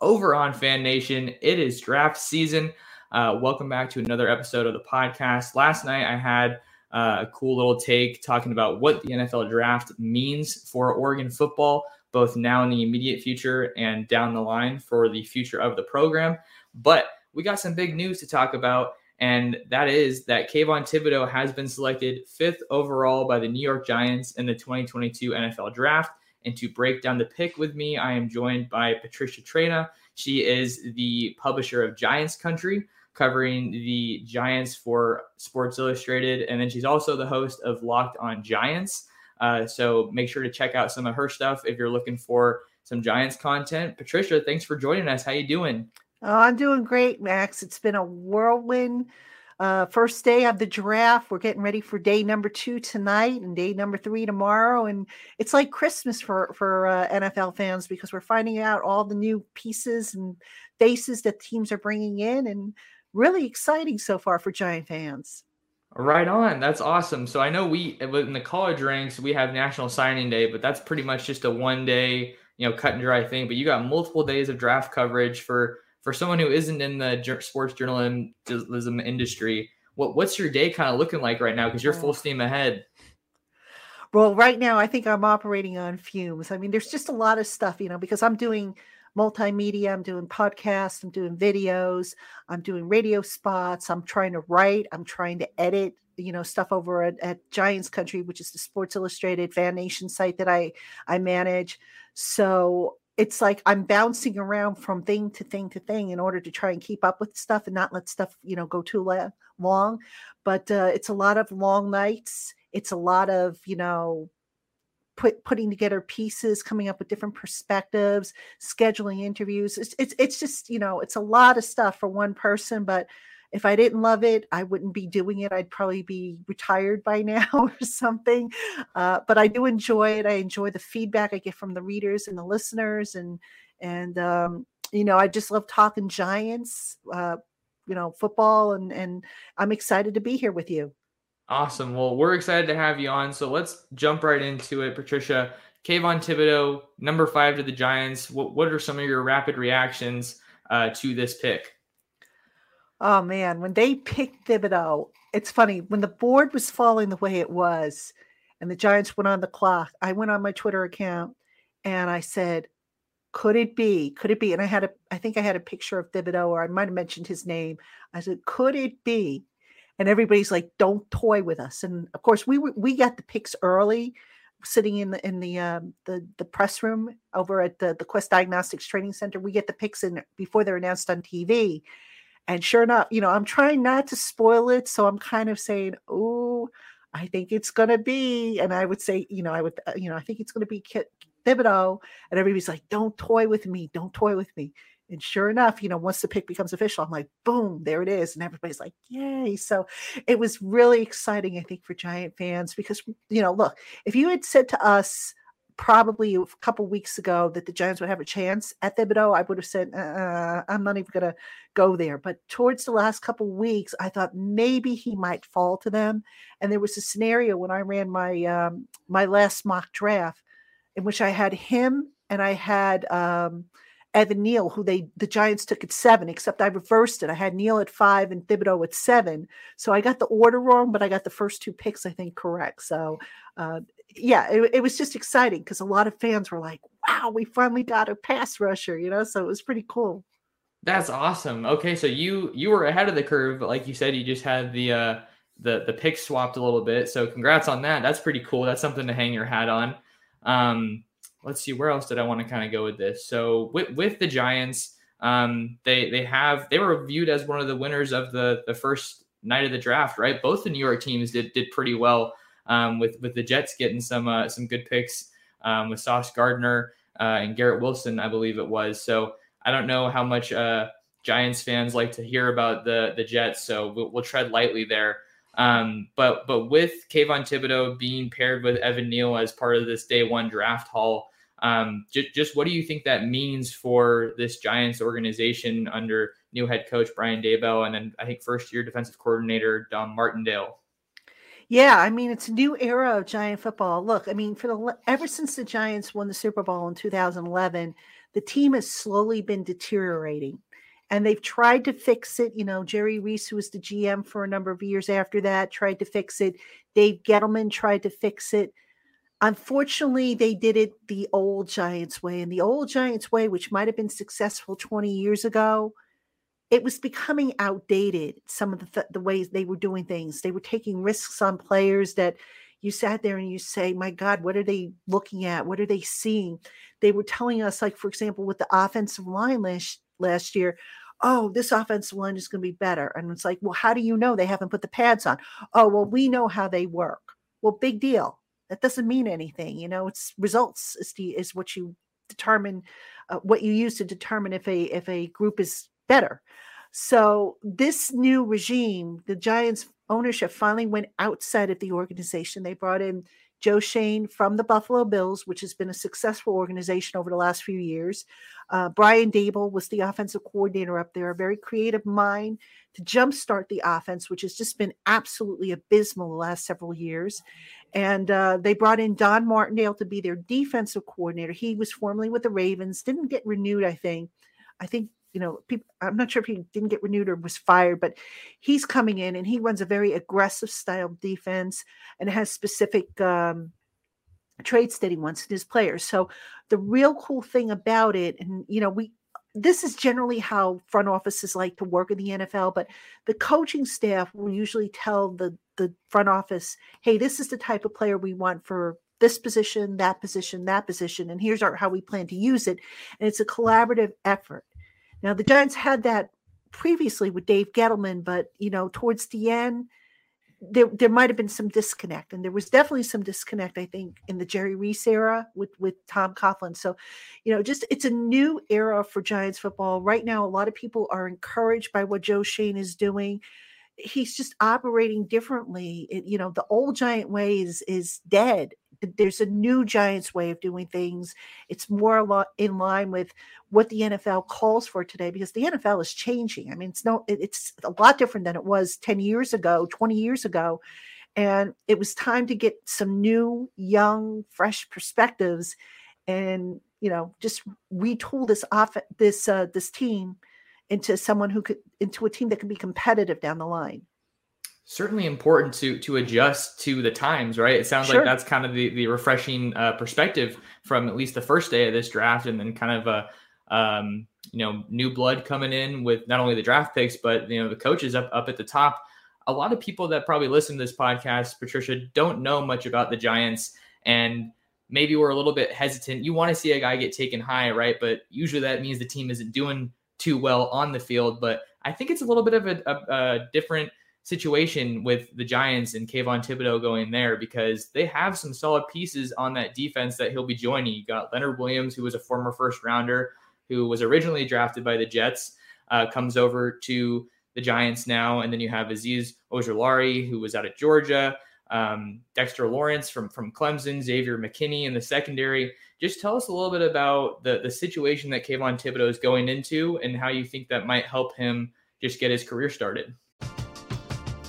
over on Fan Nation. It is draft season. Uh, welcome back to another episode of the podcast. Last night, I had uh, a cool little take talking about what the NFL draft means for Oregon football, both now in the immediate future and down the line for the future of the program. But we got some big news to talk about, and that is that Kayvon Thibodeaux has been selected fifth overall by the New York Giants in the 2022 NFL Draft. And to break down the pick with me, I am joined by Patricia Traina. She is the publisher of Giants Country, covering the Giants for Sports Illustrated. And then she's also the host of Locked on Giants. Uh, so make sure to check out some of her stuff if you're looking for some Giants content. Patricia, thanks for joining us. How you doing? Oh, I'm doing great, Max. It's been a whirlwind. Uh, first day of the draft. We're getting ready for day number two tonight and day number three tomorrow. And it's like Christmas for for uh, NFL fans because we're finding out all the new pieces and faces that teams are bringing in, and really exciting so far for Giant fans. Right on. That's awesome. So I know we in the college ranks we have National Signing Day, but that's pretty much just a one day, you know, cut and dry thing. But you got multiple days of draft coverage for for someone who isn't in the sports journalism industry, what what's your day kind of looking like right now? Because you're full steam ahead. Well, right now I think I'm operating on fumes. I mean, there's just a lot of stuff, you know, because I'm doing multimedia, I'm doing podcasts, I'm doing videos, I'm doing radio spots, I'm trying to write, I'm trying to edit, you know, stuff over at, at Giants Country, which is the Sports Illustrated Fan Nation site that I I manage. So it's like I'm bouncing around from thing to thing to thing in order to try and keep up with stuff and not let stuff, you know, go too la- long. But uh, it's a lot of long nights. It's a lot of, you know, put putting together pieces, coming up with different perspectives, scheduling interviews. It's it's it's just, you know, it's a lot of stuff for one person, but if I didn't love it, I wouldn't be doing it. I'd probably be retired by now or something. Uh, but I do enjoy it. I enjoy the feedback I get from the readers and the listeners, and and um, you know, I just love talking Giants, uh, you know, football, and and I'm excited to be here with you. Awesome. Well, we're excited to have you on. So let's jump right into it, Patricia. Kayvon Thibodeaux, number five to the Giants. What, what are some of your rapid reactions uh, to this pick? Oh man, when they picked Thibodeaux, it's funny when the board was falling the way it was, and the Giants went on the clock. I went on my Twitter account and I said, "Could it be? Could it be?" And I had a, I think I had a picture of Thibodeaux, or I might have mentioned his name. I said, "Could it be?" And everybody's like, "Don't toy with us." And of course, we we got the picks early, sitting in the in the um, the the press room over at the the Quest Diagnostics Training Center. We get the picks in before they're announced on TV and sure enough, you know, I'm trying not to spoil it. So I'm kind of saying, oh, I think it's going to be. And I would say, you know, I would, uh, you know, I think it's going to be Kit Thibodeaux. And everybody's like, don't toy with me. Don't toy with me. And sure enough, you know, once the pick becomes official, I'm like, boom, there it is. And everybody's like, yay. So it was really exciting, I think, for Giant fans because, you know, look, if you had said to us probably a couple weeks ago that the Giants would have a chance at Thibodeaux, I would have said, uh, I'm not even going to go there. But towards the last couple weeks, I thought maybe he might fall to them. And there was a scenario when I ran my um, my last mock draft in which I had him and I had um, Evan Neal, who they the Giants took at seven, except I reversed it. I had Neal at five and Thibodeaux at seven. So I got the order wrong, but I got the first two picks, I think, correct. So uh, yeah, it, it was just exciting because a lot of fans were like, wow, we finally got a pass rusher, you know, so it was pretty cool. That's awesome. Okay, so you you were ahead of the curve, but like you said, you just had the uh the the pick swapped a little bit. So congrats on that. That's pretty cool. That's something to hang your hat on. Um let's see where else did I want to kind of go with this. So with with the Giants, um, they they have they were viewed as one of the winners of the the first night of the draft, right? Both the New York teams did did pretty well. Um, with with the Jets getting some uh, some good picks um, with Sauce Gardner uh, and Garrett Wilson, I believe it was. So I don't know how much uh, Giants fans like to hear about the the Jets, so we'll, we'll tread lightly there. Um, but but with Kayvon Thibodeaux being paired with Evan Neal as part of this day one draft haul, um, j- just what do you think that means for this Giants organization under new head coach Brian Daboll and then I think first year defensive coordinator Don Martindale? Yeah, I mean it's a new era of Giant football. Look, I mean for the ever since the Giants won the Super Bowl in 2011, the team has slowly been deteriorating. And they've tried to fix it. You know, Jerry Reese, who was the GM for a number of years after that, tried to fix it. Dave Gettleman tried to fix it Unfortunately, they did it the old Giants way. And the old Giants way, which might have been successful 20 years ago, it was becoming outdated. Some of the, th- the ways they were doing things, they were taking risks on players that you sat there and you say, My God, what are they looking at? What are they seeing? They were telling us, like, for example, with the offensive line last, last year, oh, this offensive line is going to be better. And it's like, well, how do you know they haven't put the pads on? Oh, well, we know how they work. Well, big deal that doesn't mean anything you know it's results is the is what you determine uh, what you use to determine if a if a group is better so this new regime the giants ownership finally went outside of the organization they brought in Joe Schoen from the Buffalo Bills, which has been a successful organization over the last few years. Uh, Brian Daboll was the offensive coordinator up there, a very creative mind to jumpstart the offense, which has just been absolutely abysmal the last several years. And uh, they brought in Don Martindale to be their defensive coordinator. He was formerly with the Ravens, didn't get renewed, I think. I think, you know, people, I'm not sure if he didn't get renewed or was fired, but he's coming in and he runs a very aggressive style defense and has specific um, traits that he wants in his players. So the real cool thing about it, and, you know, we, this is generally how front offices like to work in the NFL, but the coaching staff will usually tell the the front office, "Hey, this is the type of player we want for this position, that position, that position, and here's our, how we plan to use it." And it's a collaborative effort. Now, the Giants had that previously with Dave Gettleman, but you know, towards the end, there there might have been some disconnect, and there was definitely some disconnect. I think in the Jerry Reese era with with Tom Coughlin. So, you know, just it's a new era for Giants football right now. A lot of people are encouraged by what Joe Schoen is doing. He's just operating differently. It, you know, the old Giant way is is dead, there's a new Giants way of doing things. It's more in line with what the NFL calls for today because the NFL is changing. I mean, it's no, it's a lot different than it was 10 years ago, 20 years ago. And it was time to get some new, young, fresh perspectives and, you know, just retool this off this uh, this team into someone who could into a team that can be competitive down the line certainly important to to adjust to the times, right? It sounds sure. like that's kind of the the refreshing uh, perspective from at least the first day of this draft, and then kind of a um, you know new blood coming in with not only the draft picks but you know the coaches up up at the top. A lot of people that probably listen to this podcast, Patricia, don't know much about the Giants, and maybe we're a little bit hesitant. You want to see a guy get taken high, right? But usually that means the team isn't doing too well on the field. But I think it's a little bit of a, a, a different situation with the Giants and Kayvon Thibodeaux going there because they have some solid pieces on that defense that he'll be joining. You got Leonard Williams, who was a former first rounder, who was originally drafted by the Jets, uh, comes over to the Giants now, and then you have Azeez Ojulari, who was out of Georgia. um, Dexter Lawrence from from Clemson, Xavier McKinney in the secondary. Just tell us a little bit about the the situation that Kayvon Thibodeaux is going into and how you think that might help him just get his career started.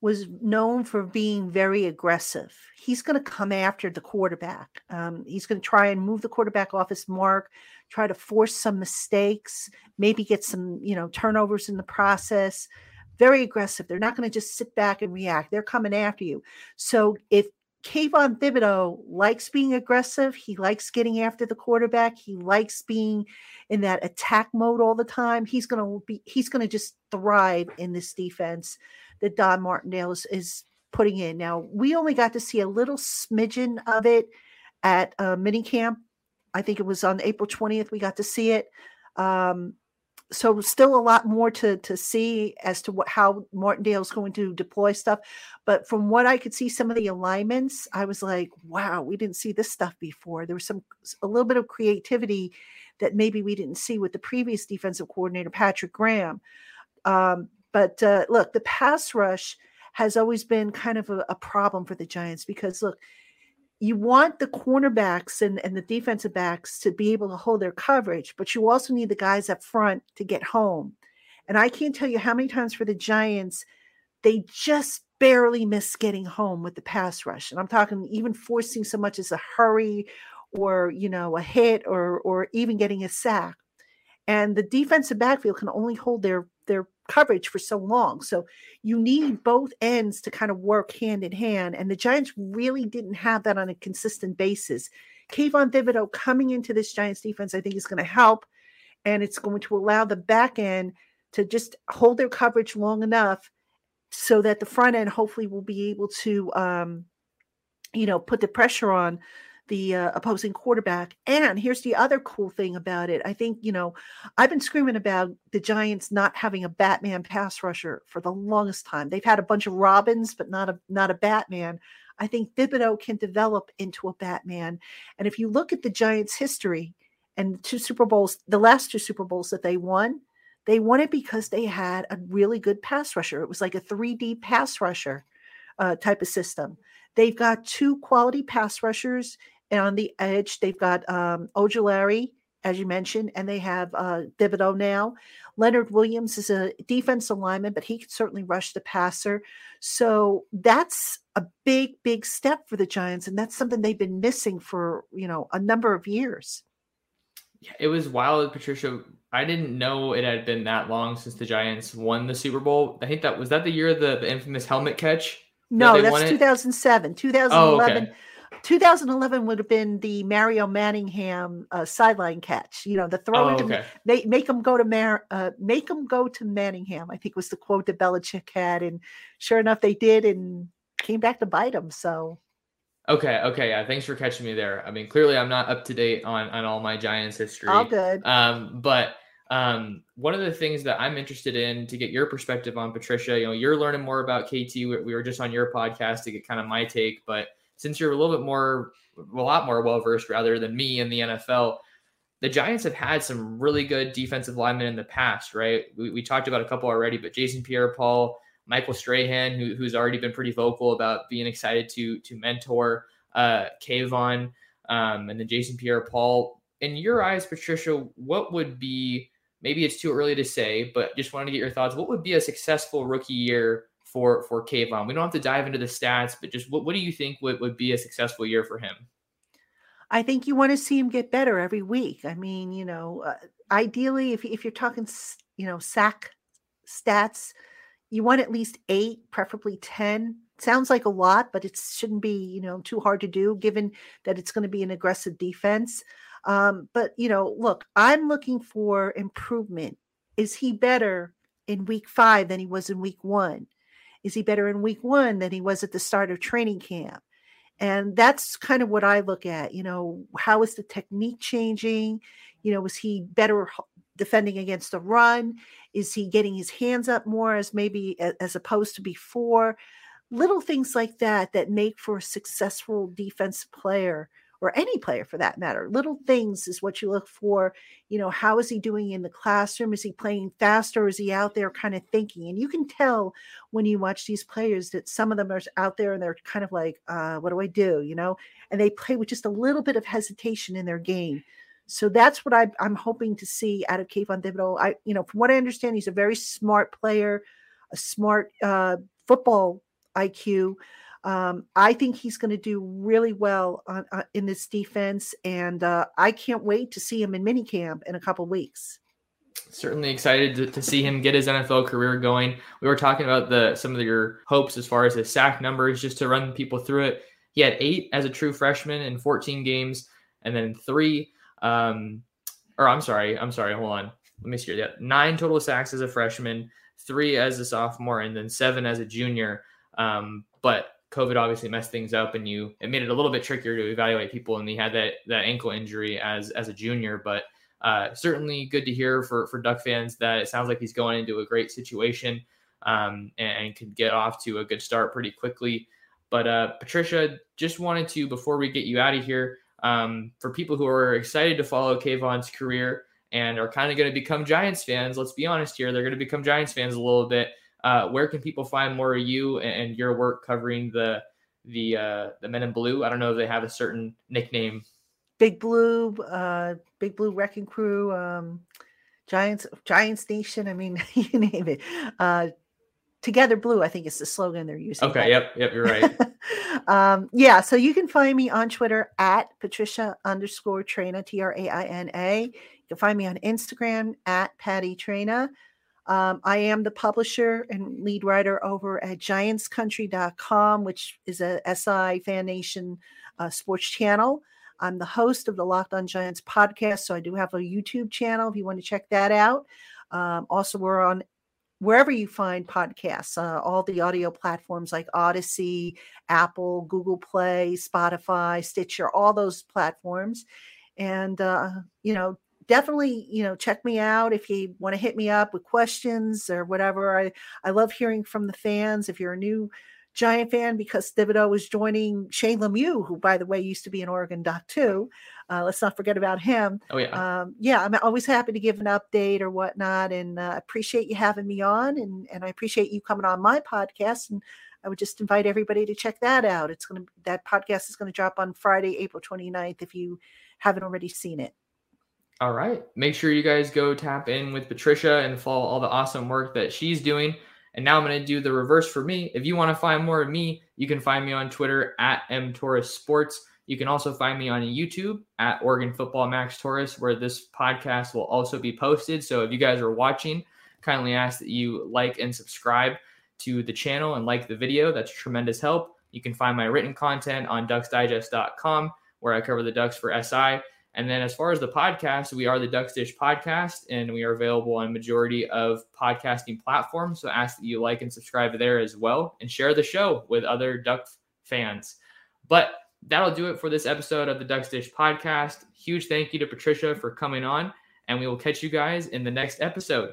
was known for being very aggressive. He's going to come after the quarterback. Um, he's going to try and move the quarterback off his mark, try to force some mistakes, maybe get some, you know, turnovers in the process. Very aggressive. They're not going to just sit back and react. They're coming after you. So if Kayvon Thibodeaux likes being aggressive, he likes getting after the quarterback, he likes being in that attack mode all the time. He's going to be he's going to just thrive in this defense that Don Martindale is, is putting in. Now, we only got to see a little smidgen of it at uh, minicamp. I think it was on April 20th. We got to see it. Um, so still a lot more to to see as to what how is going to deploy stuff. But from what I could see, some of the alignments, I was like, wow, we didn't see this stuff before. There was some a little bit of creativity that maybe we didn't see with the previous defensive coordinator, Patrick Graham. Um, but uh, look, the pass rush has always been kind of a, a, problem for the Giants because look, you want the cornerbacks and, and the defensive backs to be able to hold their coverage, but you also need the guys up front to get home. And I can't tell you how many times for the Giants, they just barely miss getting home with the pass rush. And I'm talking even forcing so much as a hurry or, you know, a hit or or even getting a sack. And the defensive backfield can only hold their their coverage for so long. So you need both ends to kind of work hand in hand. And the Giants really didn't have that on a consistent basis. Kayvon Thibodeaux coming into this Giants defense, I think, is going to help. And it's going to allow the back end to just hold their coverage long enough so that the front end hopefully will be able to, um, you know, put the pressure on the uh, opposing quarterback. And here's the other cool thing about it. I think, you know, I've been screaming about the Giants not having a Batman pass rusher for the longest time. They've had a bunch of Robins, but not a not a Batman. I think Thibodeaux can develop into a Batman. And if you look at the Giants' history and the two Super Bowls, the last two Super Bowls that they won, they won it because they had a really good pass rusher. It was like a 3D pass rusher uh, type of system. They've got two quality pass rushers and on the edge, they've got um, Ojulari, as you mentioned, and they have uh, Thibodeaux now. Leonard Williams is a defense lineman, but he can certainly rush the passer. So that's a big, big step for the Giants, and that's something they've been missing for you know a number of years. Yeah, it was wild, Patricia. I didn't know it had been that long since the Giants won the Super Bowl. I think that was that the year of the, the infamous helmet catch. No, that that's 2007. 2011. Oh, okay. 2011 would have been the Mario Manningham uh, sideline catch. You know, the throw oh, into they make them go to Mar, uh, make them go to Manningham. I think was the quote that Belichick had, and sure enough, they did, and came back to bite them. So. Okay. Okay. Yeah. Thanks for catching me there. I mean, clearly, I'm not up to date on on all my Giants history. All good. Um, but um, one of the things that I'm interested in to get your perspective on, Patricia, you know, you're learning more about KT. We, we were just on your podcast to get kind of my take, but since you're a little bit more, a lot more well versed rather than me in the NFL, the Giants have had some really good defensive linemen in the past, right? We, we talked about a couple already, but Jason Pierre-Paul, Michael Strahan, who, who's already been pretty vocal about being excited to to mentor uh, Kayvon. um, and then Jason Pierre-Paul. In your eyes, Patricia, what would be maybe it's too early to say, but just wanted to get your thoughts. What would be a successful rookie year for for Kayvon? We don't have to dive into the stats, but just what, what do you think would, would be a successful year for him? I think you want to see him get better every week. I mean, you know, uh, ideally, if if you're talking, you know, sack stats, you want at least eight, preferably ten. Sounds like a lot, but it shouldn't be, you know, too hard to do given that it's going to be an aggressive defense. Um, but you know, look, I'm looking for improvement. Is he better in week five than he was in week one? Is he better in week one than he was at the start of training camp? And that's kind of what I look at. You know, how is the technique changing? You know, was he better defending against the run? Is he getting his hands up more as maybe as opposed to before? Little things like that that make for a successful defense player or any player for that matter. Little things is what you look for. You know, how is he doing in the classroom? Is he playing faster? Is he out there kind of thinking? And you can tell when you watch these players that some of them are out there and they're kind of like, uh, what do I do? You know, and they play with just a little bit of hesitation in their game. So that's what I, am hoping to see out of Kayvon Thibodeaux. I, you know, from what I understand, he's a very smart player, a smart uh, football IQ. Um, I think he's going to do really well on, uh, in this defense, and uh, I can't wait to see him in minicamp in a couple weeks. Certainly excited to, to, see him get his NFL career going. We were talking about the some of your hopes as far as his sack numbers, just to run people through it. He had eight as a true freshman in 14 games, and then three. Um, or I'm sorry, I'm sorry. Hold on. Let me see. Yeah, nine total sacks as a freshman, three as a sophomore, and then seven as a junior. Um, but COVID obviously messed things up, and you it made it a little bit trickier to evaluate people. And he had that that ankle injury as as a junior, but uh, certainly good to hear for for Duck fans that it sounds like he's going into a great situation um, and, and could get off to a good start pretty quickly. But uh, Patricia, just wanted to before we get you out of here, um, for people who are excited to follow Kayvon's career and are kind of going to become Giants fans, let's be honest here, they're going to become Giants fans a little bit. Uh, where can people find more of you and, your work covering the the uh, the Men in Blue? I don't know if they have a certain nickname. Big Blue, uh, Big Blue Wrecking Crew, um, Giants Giants Nation. I mean, you name it. Uh, Together Blue, I think is the slogan they're using. Okay. Yep. Yep. You're right. um, yeah. So you can find me on Twitter at Patricia underscore Traina, T R A I N A. You can find me on Instagram at Patty Traina. Um, I am the publisher and lead writer over at giantscountry.com, which is a SI Fan Nation uh, sports channel. I'm the host of the Locked on Giants podcast, so I do have a YouTube channel if you want to check that out. Um, also, we're on wherever you find podcasts, uh, all the audio platforms like Audacy, Apple, Google Play, Spotify, Stitcher, all those platforms. And, uh, you know, definitely, you know, check me out if you want to hit me up with questions or whatever. I, I love hearing from the fans. If you're a new Giant fan because Thibodeaux was joining Shane Lemieux, who, by the way, used to be an Oregon Duck too. Uh, let's not forget about him. Oh yeah, um, yeah. I'm always happy to give an update or whatnot, and uh, appreciate you having me on, and and I appreciate you coming on my podcast. And I would just invite everybody to check that out. It's gonna that podcast is gonna drop on Friday, April 29th. If you haven't already seen it. All right. Make sure you guys go tap in with Patricia and follow all the awesome work that she's doing. And now I'm going to do the reverse for me. If you want to find more of me, you can find me on Twitter at mtorresports. You can also find me on YouTube at Oregon Football Max Torres, where this podcast will also be posted. So if you guys are watching, kindly ask that you like and subscribe to the channel and like the video. That's tremendous help. You can find my written content on ducksdigest.com, where I cover the Ducks for SI. And then as far as the podcast, we are the Ducks Dish podcast, and we are available on majority of podcasting platforms. So ask that you like and subscribe there as well, and share the show with other Duck fans. But that'll do it for this episode of the Ducks Dish podcast. Huge thank you to Patricia for coming on, and we will catch you guys in the next episode.